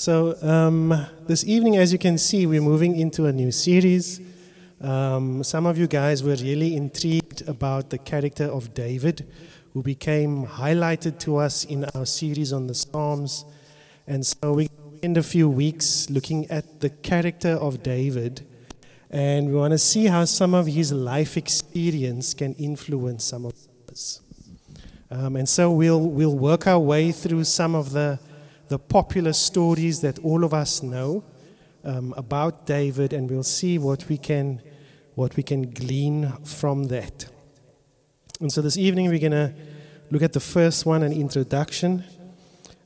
So, um, this evening, as you can see, we're moving into a new series. Um, some of you guys were really intrigued about the character of David, who became highlighted to us in our series on the Psalms. And so, we spend a few weeks looking at the character of David, and we want to see how some of his life experience can influence some of us. Um, and so, we'll, we'll work our way through some of the the popular stories that all of us know um, about David, and we'll see what we can what we can glean from that. And so this evening we're going to look at the first one, an introduction.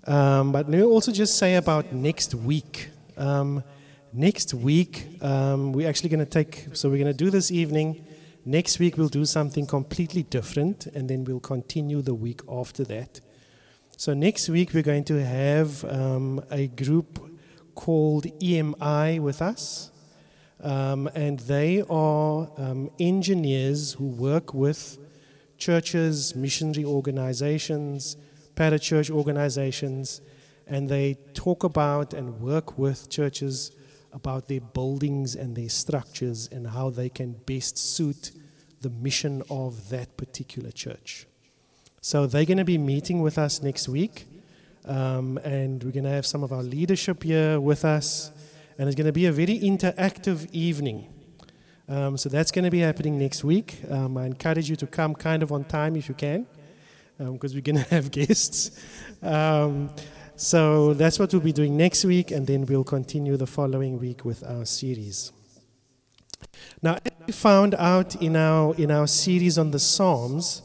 Um, but let me also just say about next week. Um, next week um, we're actually going to take. So we're going to do this evening. Next week we'll do something completely different, and then we'll continue the week after that. So next week we're going to have um, a group called EMI with us, um, and they are um, engineers who work with churches, missionary organizations, parachurch organizations, and they talk about and work with churches about their buildings and their structures and how they can best suit the mission of that particular church. So they're going to be meeting with us next week, um, and we're going to have some of our leadership here with us, and it's going to be a very interactive evening. Um, so that's going to be happening next week. Um, I encourage you to come kind of on time if you can, because um, we're going to have guests. Um, so that's what we'll be doing next week, and then we'll continue the following week with our series. Now, as we found out in our in our series on the Psalms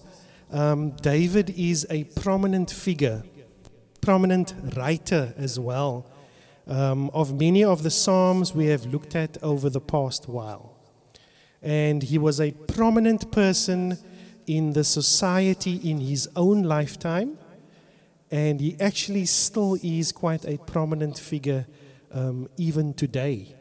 um, David is a prominent figure, prominent writer as well, um, of many of the Psalms we have looked at over the past while. And he was a prominent person in the society in his own lifetime, and he actually still is quite a prominent figure um, even today.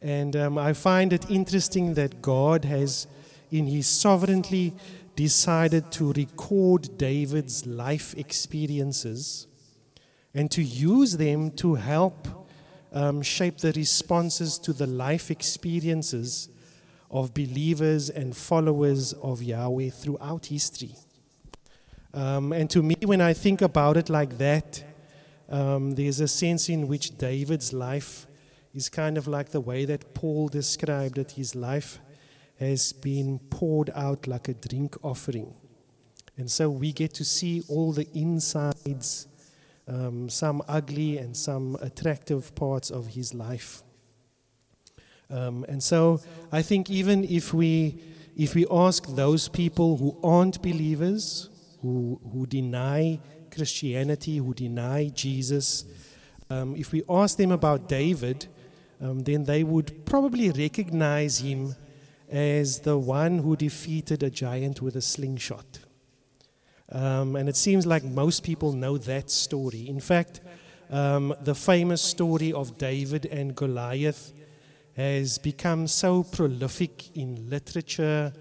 And um, I find it interesting that God has, in his sovereignty, decided to record David's life experiences and to use them to help um, shape the responses to the life experiences of believers and followers of Yahweh throughout history. Um, and to me, when I think about it like that, um, there's a sense in which David's life is kind of like the way that Paul described it. His life has been poured out like a drink offering. And so we get to see all the insides, um, some ugly and some attractive parts of his life. Um, and so I think even if we, if we ask those people who aren't believers, who, who deny Christianity, who deny Jesus, um, if we ask them about David, um, then they would probably recognize him as the one who defeated a giant with a slingshot. Um, and it seems like most people know that story. In fact, um, the famous story of David and Goliath has become so prolific in literature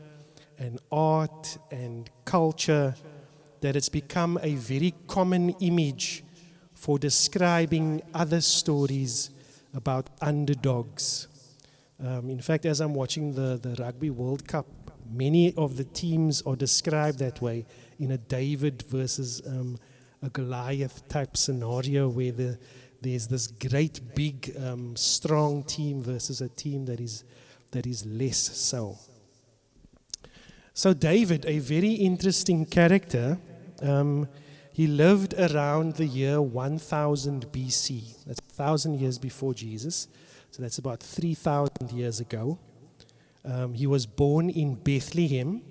and art and culture that it's become a very common image for describing other stories about underdogs um, in fact, as I'm watching the, the Rugby World Cup, many of the teams are described that way in a David versus um, a Goliath type scenario where the, there's this great, big, um, strong team versus a team that is, that is less so. So, David, a very interesting character, um, he lived around the year 1000 BC. That's 1,000 years before Jesus. So that's about 3,000 years ago. Um, he was born in Bethlehem,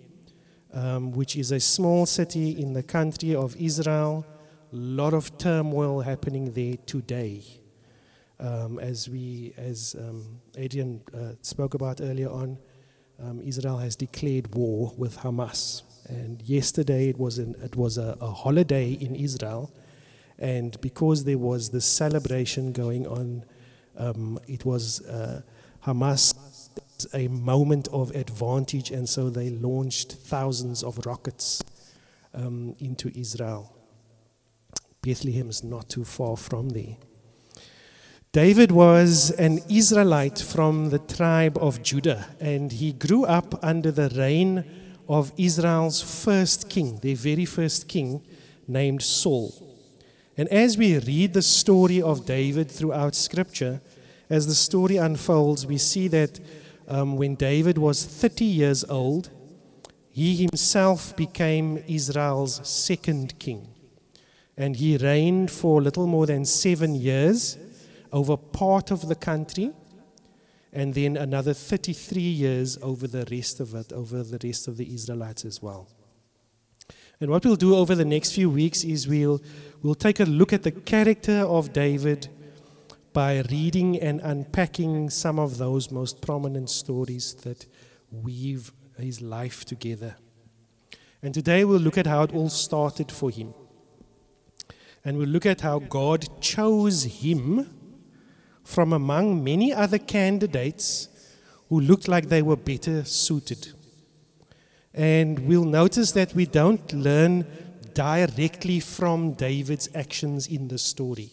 um, which is a small city in the country of Israel. A lot of turmoil happening there today. Um, as we, as um, Adrian uh, spoke about earlier on, um, Israel has declared war with Hamas. And yesterday it was, an, it was a, a holiday in Israel. And because there was this celebration going on um, it was uh, Hamas a moment of advantage, and so they launched thousands of rockets um, into Israel. Bethlehem is not too far from there. David was an Israelite from the tribe of Judah, and he grew up under the reign of Israel's first king, their very first king, named Saul. And as we read the story of David throughout Scripture, as the story unfolds, we see that um, when David was 30 years old, he himself became Israel's second king. And he reigned for little more than seven years over part of the country, and then another 33 years over the rest of it, over the rest of the Israelites as well. And what we'll do over the next few weeks is we'll, we'll take a look at the character of David by reading and unpacking some of those most prominent stories that weave his life together. And today we'll look at how it all started for him. And we'll look at how God chose him from among many other candidates who looked like they were better suited. And we'll notice that we don't learn directly from David's actions in the story,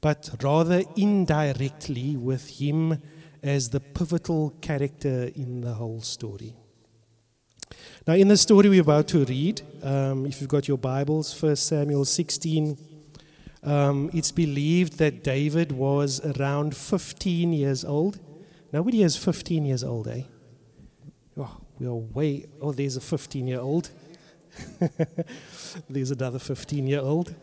but rather indirectly with him as the pivotal character in the whole story. Now, in the story we're about to read, um, if you've got your Bibles, 1 Samuel 16 um, it's believed that David was around 15 years old. Nobody is 15 years old, eh? We are way. Oh, there's a 15 year old. there's another 15 year old.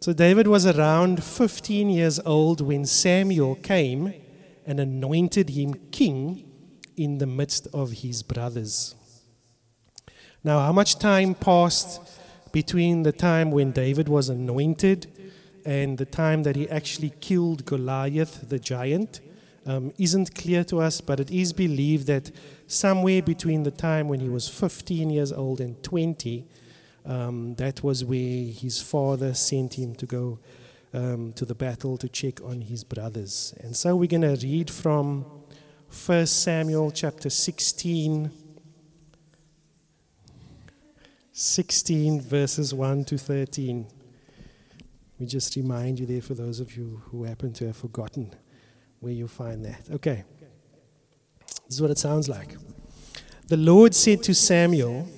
So David was around 15 years old when Samuel came and anointed him king in the midst of his brothers. Now, how much time passed between the time when David was anointed and the time that he actually killed Goliath, the giant, um, isn't clear to us, but it is believed that somewhere between the time when he was 15 years old and 20, um, that was where his father sent him to go um, to the battle to check on his brothers. And so we're going to read from 1 Samuel chapter 16. 16 verses 1 to 13. We just remind you there for those of you who happen to have forgotten where you find that. Okay. This is what it sounds like. The Lord said to Samuel,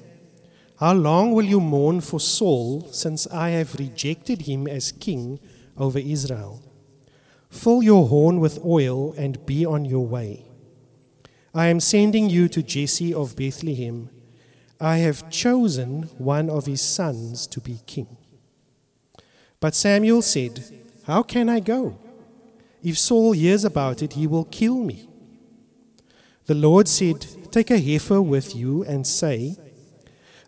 How long will you mourn for Saul, since I have rejected him as king over Israel? Fill your horn with oil and be on your way. I am sending you to Jesse of Bethlehem. I have chosen one of his sons to be king. But Samuel said, How can I go? If Saul hears about it, he will kill me. The Lord said, Take a heifer with you and say,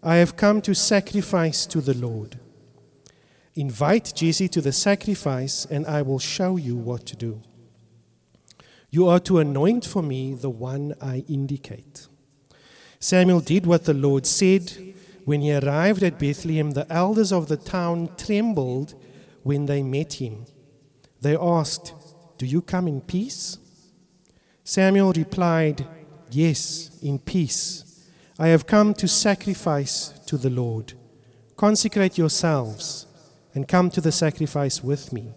I have come to sacrifice to the Lord. Invite Jesse to the sacrifice, and I will show you what to do. You are to anoint for me the one I indicate. Samuel did what the Lord said. When he arrived at Bethlehem, the elders of the town trembled when they met him. They asked, Do you come in peace? Samuel replied, Yes, in peace. I have come to sacrifice to the Lord. Consecrate yourselves and come to the sacrifice with me.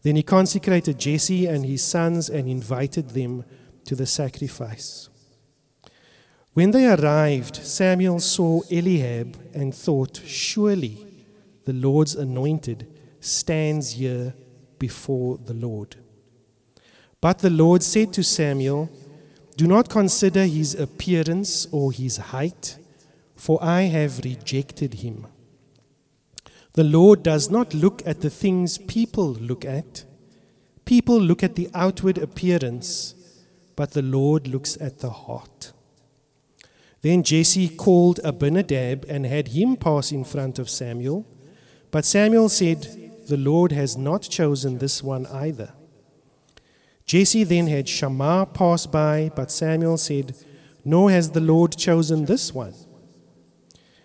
Then he consecrated Jesse and his sons and invited them to the sacrifice. When they arrived, Samuel saw Eliab and thought, Surely the Lord's anointed, stands here before the Lord. But the Lord said to Samuel, Do not consider his appearance or his height, for I have rejected him. The Lord does not look at the things people look at. People look at the outward appearance, but the Lord looks at the heart. Then Jesse called Abinadab and had him pass in front of Samuel. But Samuel said, The Lord has not chosen this one either. Jesse then had Shammah pass by, but Samuel said, Nor has the Lord chosen this one.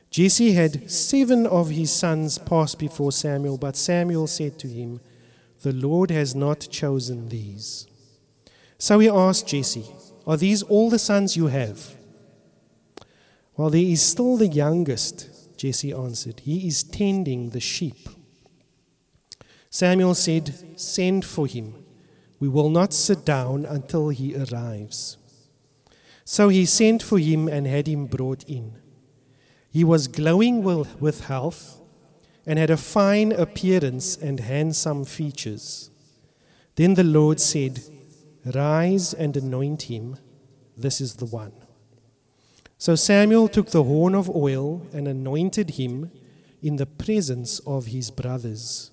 Jesse had seven of his sons pass before Samuel, but Samuel said to him, The Lord has not chosen these. So he asked Jesse, Are these all the sons you have? Well, there is still the youngest Jesse answered, He is tending the sheep. Samuel said, Send for him. We will not sit down until he arrives. So he sent for him and had him brought in. He was glowing with health and had a fine appearance and handsome features. Then the Lord said, Rise and anoint him. This is the one. So Samuel took the horn of oil and anointed him in the presence of his brothers.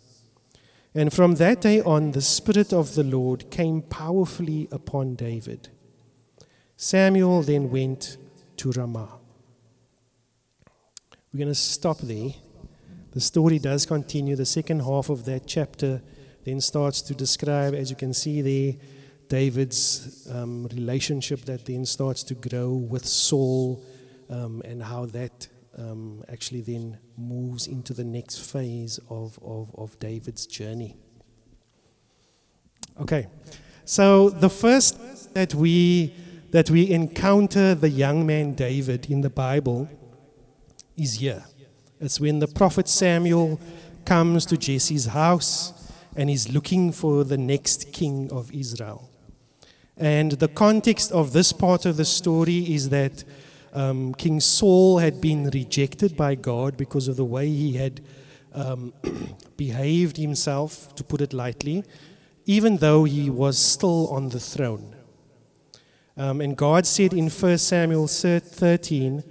And from that day on, the Spirit of the Lord came powerfully upon David. Samuel then went to Ramah. We're going to stop there. The story does continue. The second half of that chapter then starts to describe, as you can see there, David's um, relationship that then starts to grow with Saul um, and how that um, actually then moves into the next phase of, of, of David's journey. Okay, so the first that we that we encounter the young man David in the Bible is here. It's when the prophet Samuel comes to Jesse's house and he's looking for the next king of Israel. And the context of this part of the story is that um, King Saul had been rejected by God because of the way he had um, behaved himself, to put it lightly, even though he was still on the throne. Um, and God said in 1 Samuel 13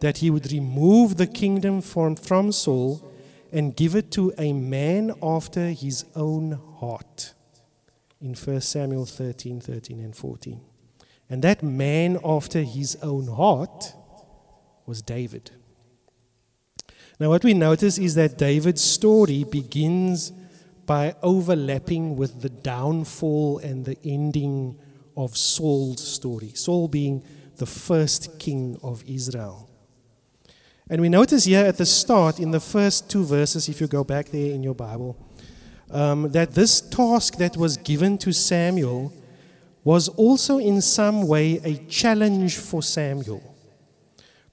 that he would remove the kingdom from, from Saul and give it to a man after his own heart. In 1 Samuel 13, 13, and 14. And that man after his own heart was David. Now, what we notice is that David's story begins by overlapping with the downfall and the ending of Saul's story, Saul being the first king of Israel. And we notice here at the start, in the first two verses, if you go back there in your Bible, um, that this task that was given to Samuel was also in some way a challenge for Samuel.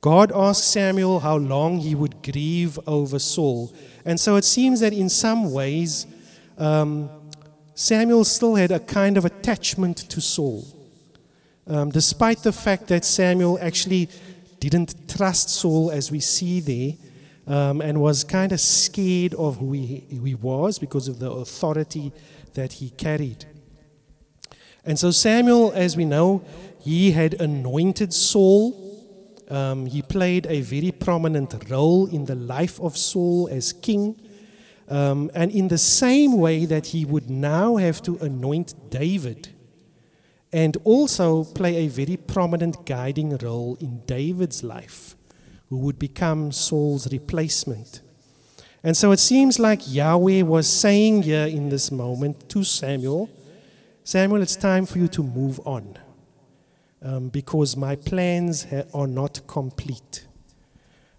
God asked Samuel how long he would grieve over Saul. And so it seems that in some ways, um, Samuel still had a kind of attachment to Saul. Um, despite the fact that Samuel actually didn't trust Saul, as we see there, um, and was kind of scared of who he, who he was because of the authority that he carried. And so Samuel, as we know, he had anointed Saul. Um, he played a very prominent role in the life of Saul as king. Um, and in the same way that he would now have to anoint David and also play a very prominent guiding role in David's life, who would become Saul's replacement. And so it seems like Yahweh was saying here in this moment to Samuel, Samuel, it's time for you to move on um, because my plans ha- are not complete.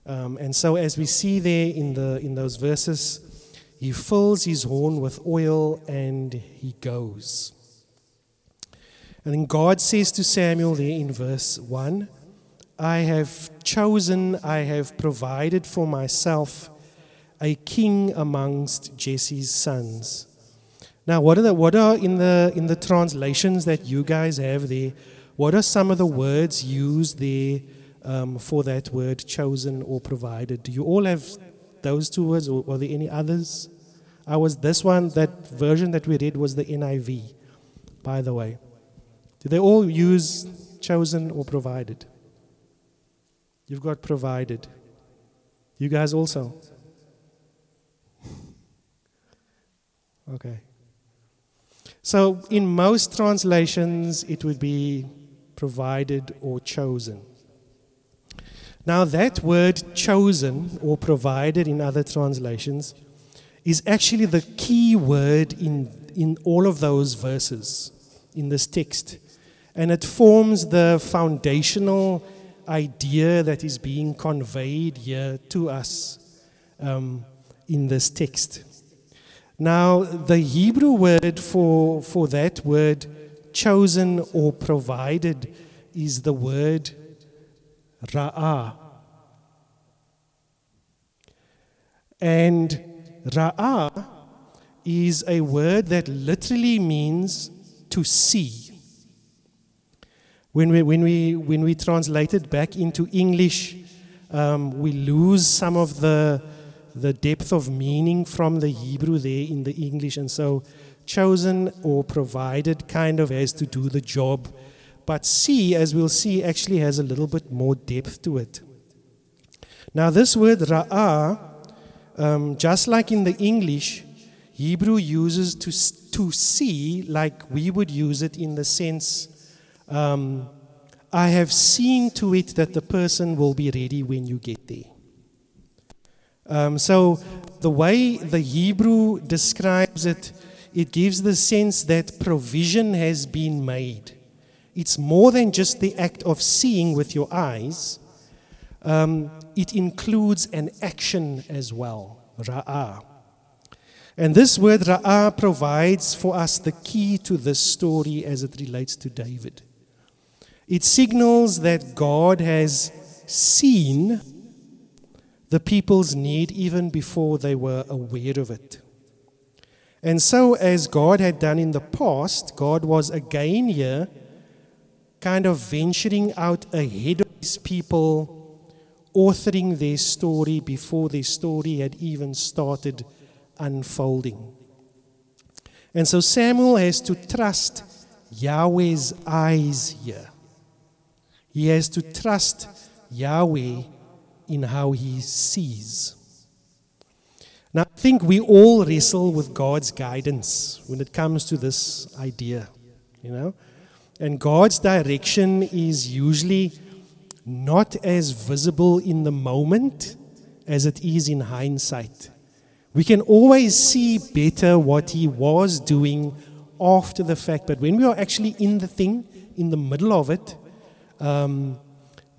Um, and so, as we see there in, the, in those verses, he fills his horn with oil and he goes. And then God says to Samuel there in verse 1 I have chosen, I have provided for myself a king amongst Jesse's sons now, what are, the, what are in, the, in the translations that you guys have there? What are some of the words used there um, for that word chosen or provided? Do you all have those two words, or are there any others? I was this one, that version that we read was the NIV, by the way. Do they all use chosen or provided? You've got provided. You guys also? okay. So, in most translations, it would be provided or chosen. Now, that word chosen or provided in other translations is actually the key word in, in all of those verses in this text. And it forms the foundational idea that is being conveyed here to us um, in this text. Now, the Hebrew word for, for that word, chosen or provided, is the word ra'ah. And ra'ah is a word that literally means to see. When we, when we, when we translate it back into English, um, we lose some of the, the depth of meaning from the Hebrew there in the English. And so, chosen or provided kind of has to do the job. But see, as we'll see, actually has a little bit more depth to it. Now, this word ra'ah, um, just like in the English, Hebrew uses to, to see like we would use it in the sense, um, I have seen to it that the person will be ready when you get there. Um, so, the way the Hebrew describes it, it gives the sense that provision has been made. It's more than just the act of seeing with your eyes, um, it includes an action as well, ra'ah. And this word ra'ah provides for us the key to this story as it relates to David. It signals that God has seen the people's need even before they were aware of it. And so, as God had done in the past, God was again here kind of venturing out ahead of his people authoring their story before their story had even started unfolding. And so Samuel has to trust Yahweh's eyes here. He has to trust Yahweh in how he sees. Now, I think we all wrestle with God's guidance when it comes to this idea, you know? And God's direction is usually not as visible in the moment as it is in hindsight. We can always see better what he was doing after the fact, but when we are actually in the thing, in the middle of it, um,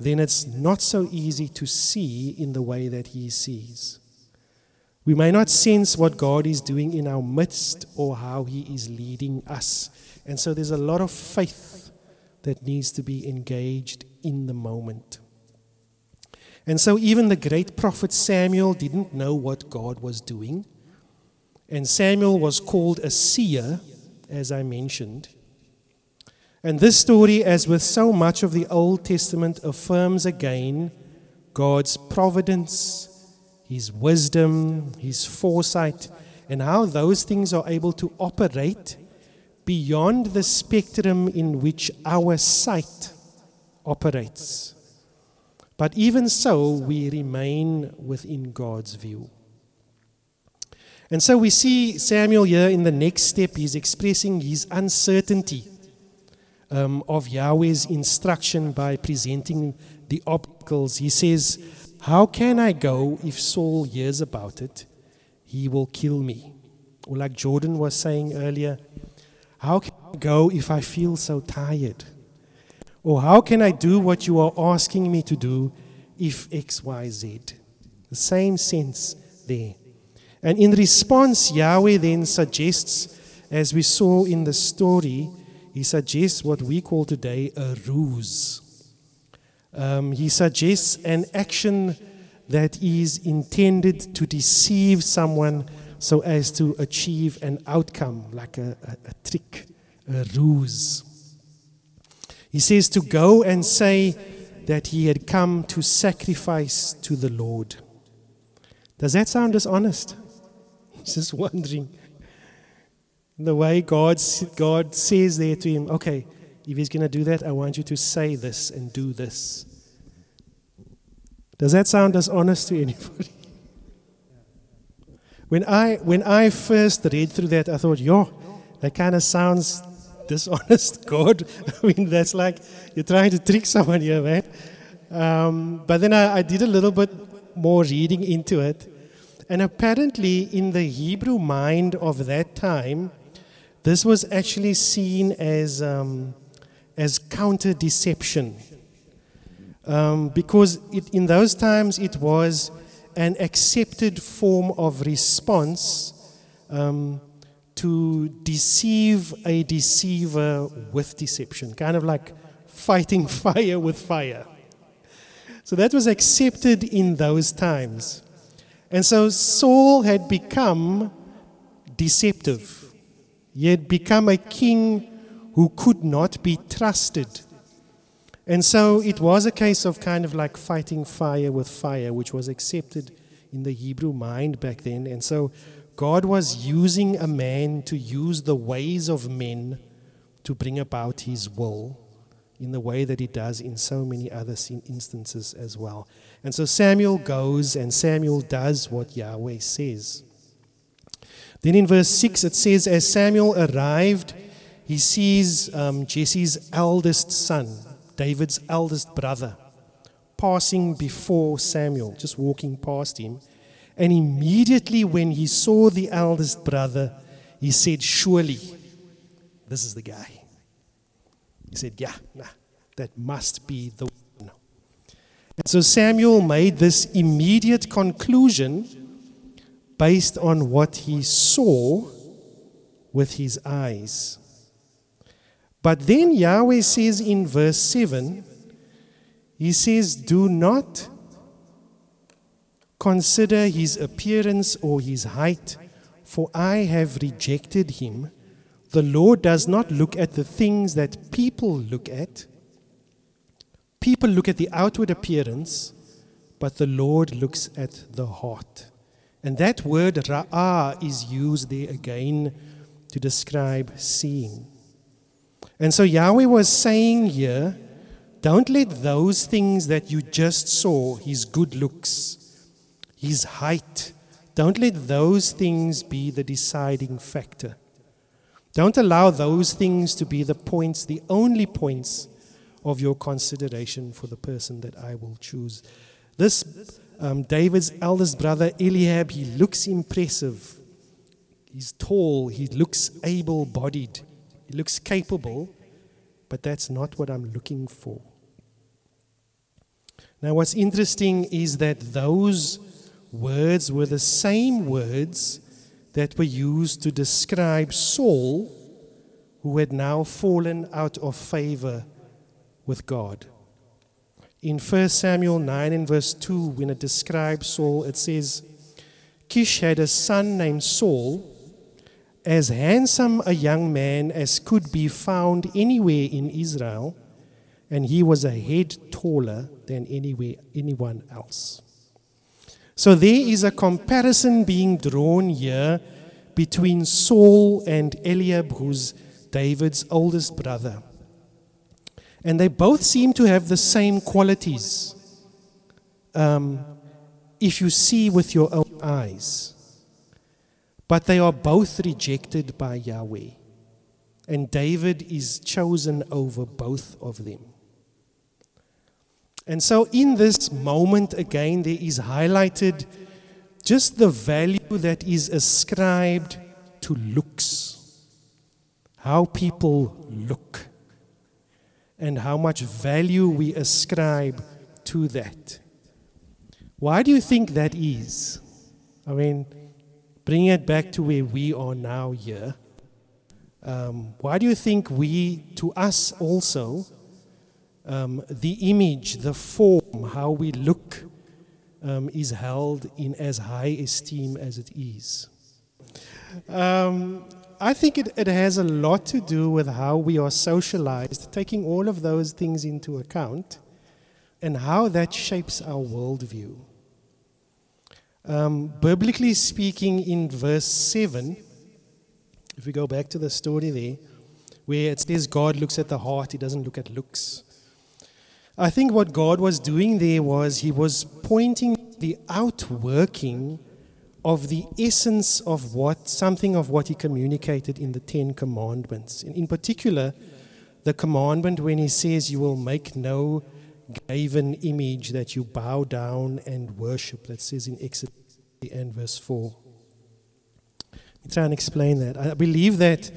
then it's not so easy to see in the way that he sees. We may not sense what God is doing in our midst or how he is leading us. And so there's a lot of faith that needs to be engaged in the moment. And so, even the great prophet Samuel didn't know what God was doing. And Samuel was called a seer, as I mentioned. And this story, as with so much of the Old Testament, affirms again God's providence, His wisdom, His foresight, and how those things are able to operate beyond the spectrum in which our sight operates. But even so, we remain within God's view. And so we see Samuel here in the next step, he's expressing his uncertainty um, of Yahweh's instruction by presenting the obstacles. He says, How can I go if Saul hears about it? He will kill me. Or, like Jordan was saying earlier, How can I go if I feel so tired? Or how can I do what you are asking me to do if X, Y, Z? The same sense there. And in response, Yahweh then suggests, as we saw in the story, he suggests what we call today a ruse. Um, he suggests an action that is intended to deceive someone so as to achieve an outcome, like a, a, a trick, a ruse. He says to go and say that he had come to sacrifice to the Lord. Does that sound dishonest? He's just wondering. The way God, God says there to him, okay, if he's going to do that, I want you to say this and do this. Does that sound dishonest to anybody? When I, when I first read through that, I thought, yo, that kind of sounds dishonest God. I mean, that's like you're trying to trick someone here, man. Um, but then I, I did a little bit more reading into it. And apparently, in the Hebrew mind of that time, this was actually seen as, um, as counter deception. Um, because it, in those times it was an accepted form of response um, to deceive a deceiver with deception, kind of like fighting fire with fire. So that was accepted in those times. And so Saul had become deceptive. He had become a king who could not be trusted. And so it was a case of kind of like fighting fire with fire, which was accepted in the Hebrew mind back then. And so God was using a man to use the ways of men to bring about his will in the way that he does in so many other instances as well. And so Samuel goes and Samuel does what Yahweh says. Then in verse 6 it says, As Samuel arrived, he sees um, Jesse's eldest son, David's eldest brother, passing before Samuel, just walking past him. And immediately when he saw the eldest brother, he said, Surely, this is the guy. He said, Yeah, nah, that must be the one. And so Samuel made this immediate conclusion based on what he saw with his eyes. But then Yahweh says in verse 7, He says, Do not consider his appearance or his height, for I have rejected him. The Lord does not look at the things that people look at. People look at the outward appearance, but the Lord looks at the heart. And that word ra'ah is used there again to describe seeing. And so Yahweh was saying here, don't let those things that you just saw, his good looks, his height, don't let those things be the deciding factor. Don't allow those things to be the points, the only points of your consideration for the person that I will choose. This um, David's eldest brother Eliab, he looks impressive. He's tall, he looks able bodied, he looks capable, but that's not what I'm looking for. Now, what's interesting is that those words were the same words that were used to describe Saul, who had now fallen out of favor with God. In 1 Samuel 9 and verse 2, when it describes Saul, it says, Kish had a son named Saul, as handsome a young man as could be found anywhere in Israel, and he was a head taller than anywhere, anyone else. So there is a comparison being drawn here between Saul and Eliab, who's David's oldest brother. And they both seem to have the same qualities um, if you see with your own eyes. But they are both rejected by Yahweh. And David is chosen over both of them. And so, in this moment, again, there is highlighted just the value that is ascribed to looks, how people look, and how much value we ascribe to that. Why do you think that is? I mean, bring it back to where we are now here. Um, why do you think we, to us also, um, the image, the form, how we look, um, is held in as high esteem as it is. I think it, it has a lot to do with how we are socialized, taking all of those things into account, and how that shapes our worldview. Um, biblically speaking, in verse 7, if we go back to the story there, where it says God looks at the heart, He doesn't look at looks. I think what God was doing there was He was pointing the outworking of the essence of what, something of what He communicated in the Ten Commandments. And in particular, the commandment when He says, You will make no graven image that you bow down and worship. That says in Exodus and verse 4. Let me try and explain that. I believe that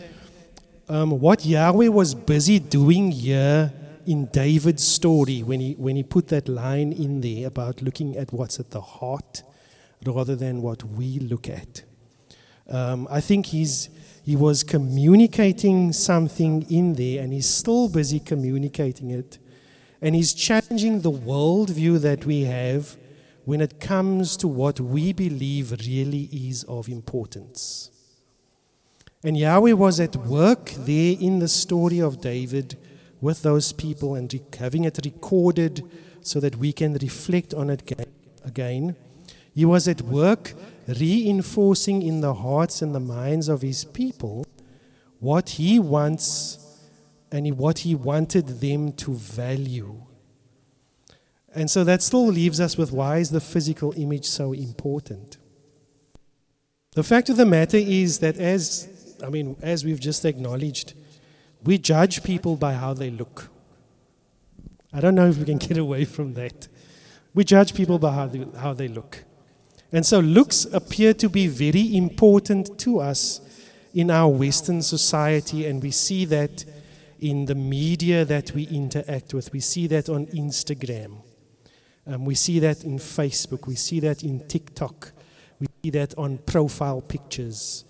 um, what Yahweh was busy doing here in David's story when he, when he put that line in there about looking at what's at the heart rather than what we look at. Um, I think he's, he was communicating something in there and he's still busy communicating it. And he's challenging the worldview that we have when it comes to what we believe really is of importance. And Yahweh was at work there in the story of David with those people and having it recorded so that we can reflect on it again. He was at work reinforcing in the hearts and the minds of his people what he wants and what he wanted them to value. And so that still leaves us with why is the physical image so important? The fact of the matter is that as I mean, as we've just acknowledged, we judge people by how they look. I don't know if we can get away from that. We judge people by how they, how they look. And so, looks appear to be very important to us in our Western society, and we see that in the media that we interact with. We see that on Instagram. Um, we see that in Facebook. We see that in TikTok. We see that on profile pictures.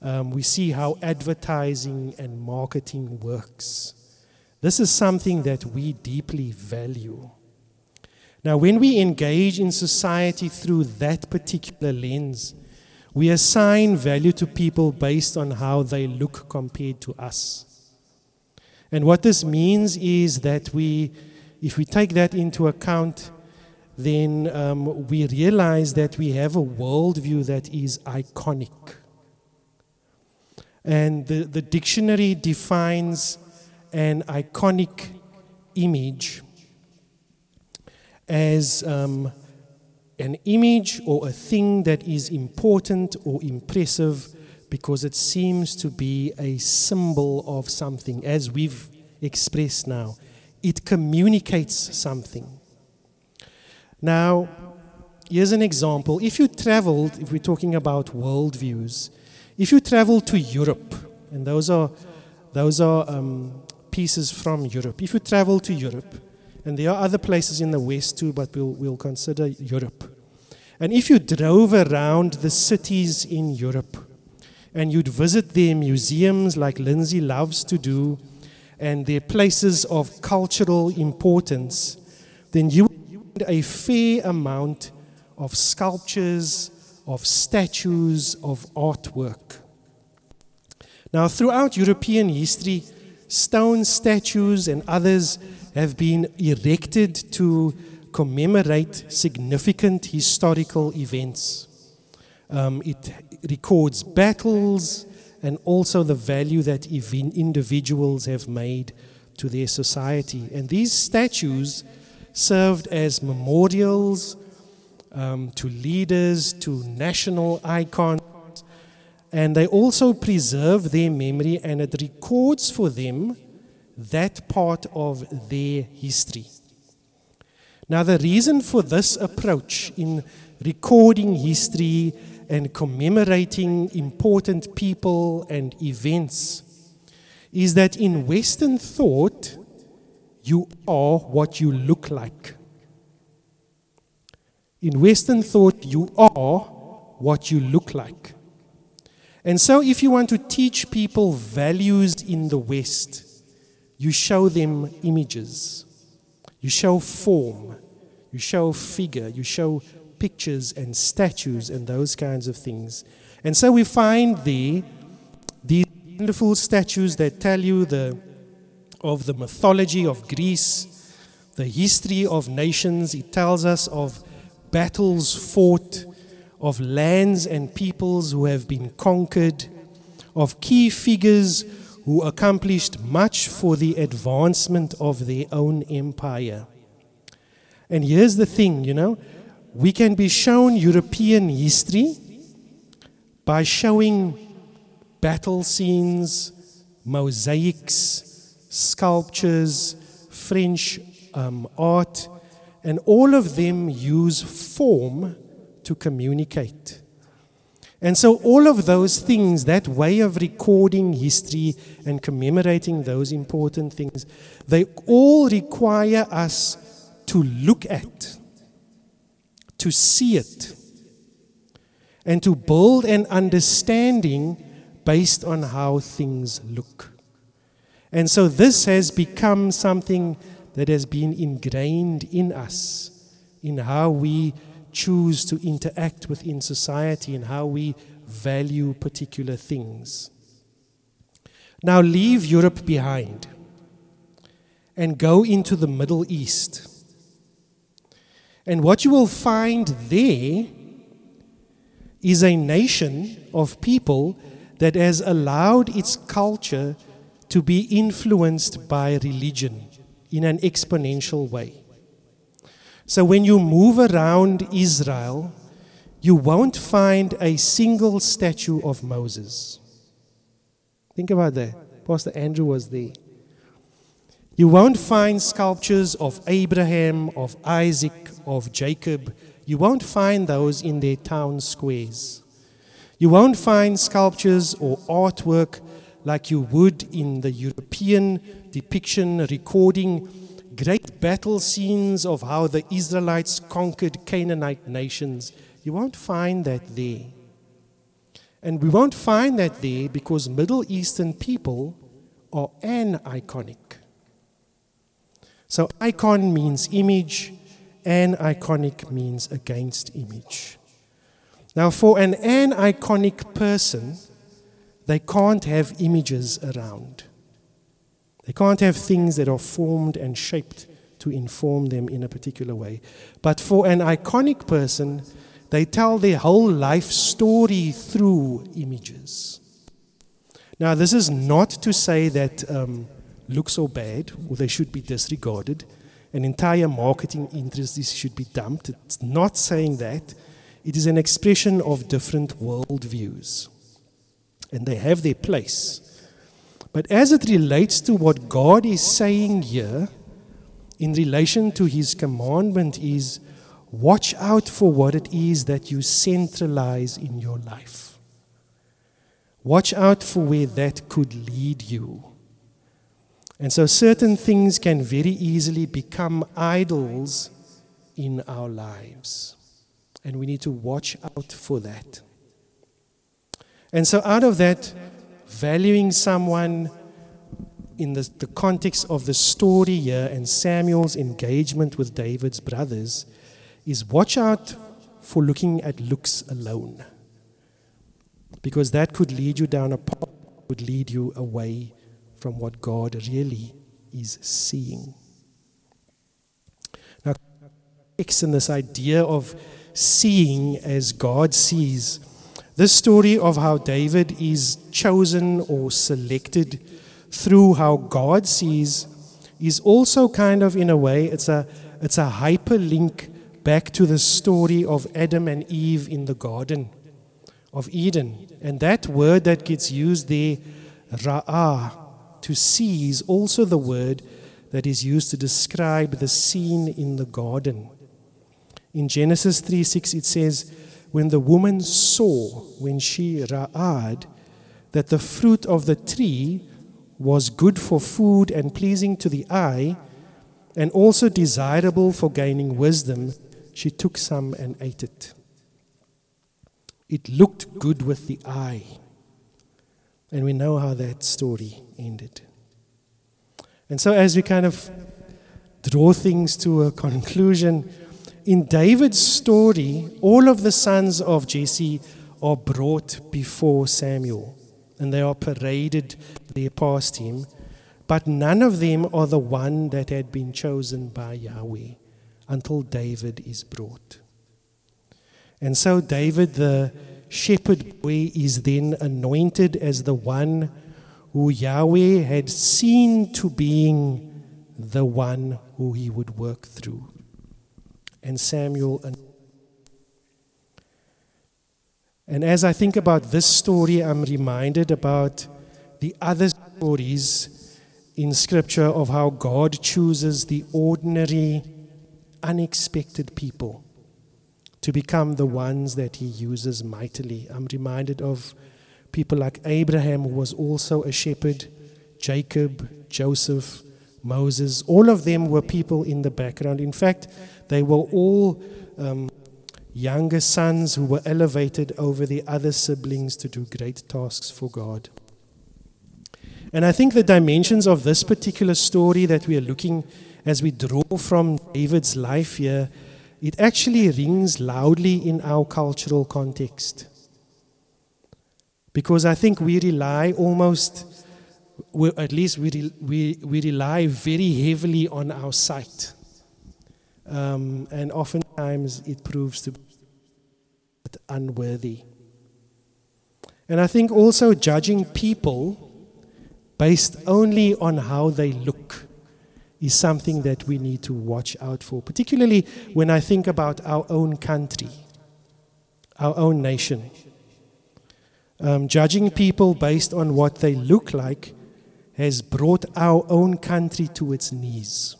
Um, we see how advertising and marketing works. This is something that we deeply value. Now, when we engage in society through that particular lens, we assign value to people based on how they look compared to us. And what this means is that we, if we take that into account, then um, we realize that we have a worldview that is iconic. And the, the dictionary defines an iconic image as um, an image or a thing that is important or impressive because it seems to be a symbol of something, as we've expressed now. It communicates something. Now, here's an example. If you traveled, if we're talking about worldviews, if you travel to Europe, and those are, those are um, pieces from Europe, if you travel to Europe, and there are other places in the West too, but we'll, we'll consider Europe. And if you drove around the cities in Europe, and you'd visit their museums like Lindsay loves to do, and their places of cultural importance, then you would a fair amount of sculptures, of statues, of artwork. Now, throughout European history, stone statues and others have been erected to commemorate significant historical events. Um, it records battles and also the value that individuals have made to their society. And these statues served as memorials um, to leaders, to national icons, and they also preserve their memory and it records for them that part of their history. Now, the reason for this approach in recording history and commemorating important people and events is that in Western thought, you are what you look like. In Western thought, you are what you look like. And so, if you want to teach people values in the West, you show them images, you show form, you show figure, you show pictures and statues and those kinds of things. And so, we find there these wonderful statues that tell you the, of the mythology of Greece, the history of nations. It tells us of battles fought, of lands and peoples who have been conquered, of key figures who accomplished much for the advancement of their own empire. And here's the thing, you know, we can be shown European history by showing battle scenes, mosaics, sculptures, French um, art and all of them use form to communicate. And so, all of those things, that way of recording history and commemorating those important things, they all require us to look at, to see it, and to build an understanding based on how things look. And so, this has become something that has been ingrained in us, in how we choose to interact within society and how we value particular things. Now leave Europe behind and go into the Middle East. And what you will find there is a nation of people that has allowed its culture to be influenced by religion in an exponential way. So when you move around Israel, you won't find a single statue of Moses. Think about that. Pastor Andrew was there. You won't find sculptures of Abraham, of Isaac, of Jacob. You won't find those in their town squares. You won't find sculptures or artwork like you would in the European depiction recording great battle scenes of how the Israelites conquered Canaanite nations. You won't find that there. And we won't find that there because Middle Eastern people are aniconic. So icon means image, aniconic means against image. Now, for an aniconic person, they can't have images around. They can't have things that are formed and shaped to inform them in a particular way. But for an iconic person, they tell their whole life story through images. Now, this is not to say that um, looks are bad or they should be disregarded. An entire marketing interest should be dumped. It's not saying that. It is an expression of different worldviews. And they have their place. But as it relates to what God is saying here, in relation to his commandment, is watch out for what it is that you centralize in your life. Watch out for where that could lead you. And so certain things can very easily become idols in our lives. And we need to watch out for that. And so, out of that, valuing someone in the, the context of the story here and Samuel's engagement with David's brothers is watch out for looking at looks alone. Because that could lead you down a path, would lead you away from what God really is seeing. Now, in this idea of seeing as God sees, this story of how David is chosen or selected through how God sees is also kind of in a way it's a it's a hyperlink back to the story of Adam and Eve in the garden of Eden. And that word that gets used there, ra'ah, to see is also the word that is used to describe the scene in the garden. In Genesis 3 6, it says, When the woman saw, when she ra'ad, that the fruit of the tree was good for food and pleasing to the eye, and also desirable for gaining wisdom, she took some and ate it. It looked good with the eye. And we know how that story ended. And so, as we kind of draw things to a conclusion, in David's story, all of the sons of Jesse are brought before Samuel and they are paraded there past him, but none of them are the one that had been chosen by Yahweh until David is brought. And so, David, the shepherd boy is then anointed as the one who Yahweh had seen to being the one who he would work through. And Samuel. And as I think about this story, I'm reminded about the other stories in Scripture of how God chooses the ordinary, unexpected people to become the ones that he uses mightily. I'm reminded of people like Abraham, who was also a shepherd, Jacob, Joseph, Moses. All of them were people in the background. In fact, they were all um, younger sons who were elevated over the other siblings to do great tasks for God. And I think the dimensions of this particular story that we are looking as we draw from David's life here it actually rings loudly in our cultural context. Because I think we rely almost at least we, we, we rely very heavily on our sight. Um, and oftentimes it proves to be unworthy. And I think also judging people based only on how they look is something that we need to watch out for, particularly when I think about our own country, our own nation. Um, judging people based on what they look like has brought our own country to its knees.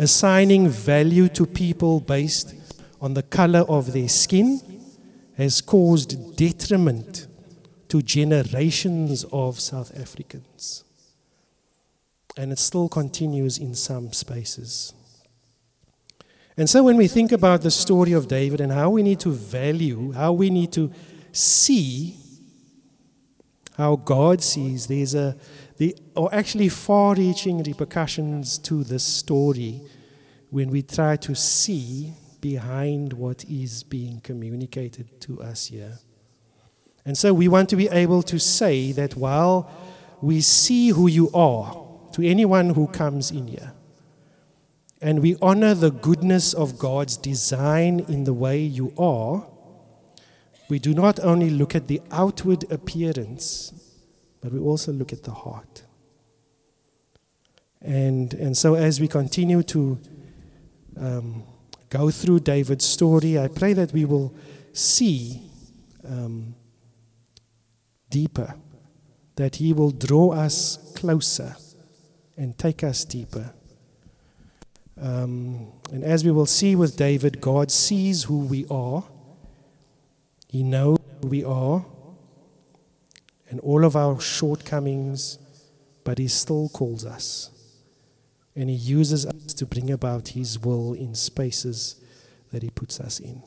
Assigning value to people based on the color of their skin has caused detriment to generations of South Africans. And it still continues in some spaces. And so, when we think about the story of David and how we need to value, how we need to see how God sees, there's a, there are actually far reaching repercussions to this story when we try to see behind what is being communicated to us here. And so we want to be able to say that while we see who you are to anyone who comes in here, and we honor the goodness of God's design in the way you are, we do not only look at the outward appearance, but we also look at the heart. And, and so, as we continue to um, go through David's story, I pray that we will see um, deeper, that He will draw us closer and take us deeper. Um, and as we will see with David, God sees who we are, He knows who we are, and all of our shortcomings, but He still calls us. And He uses us to bring about His will in spaces that He puts us in.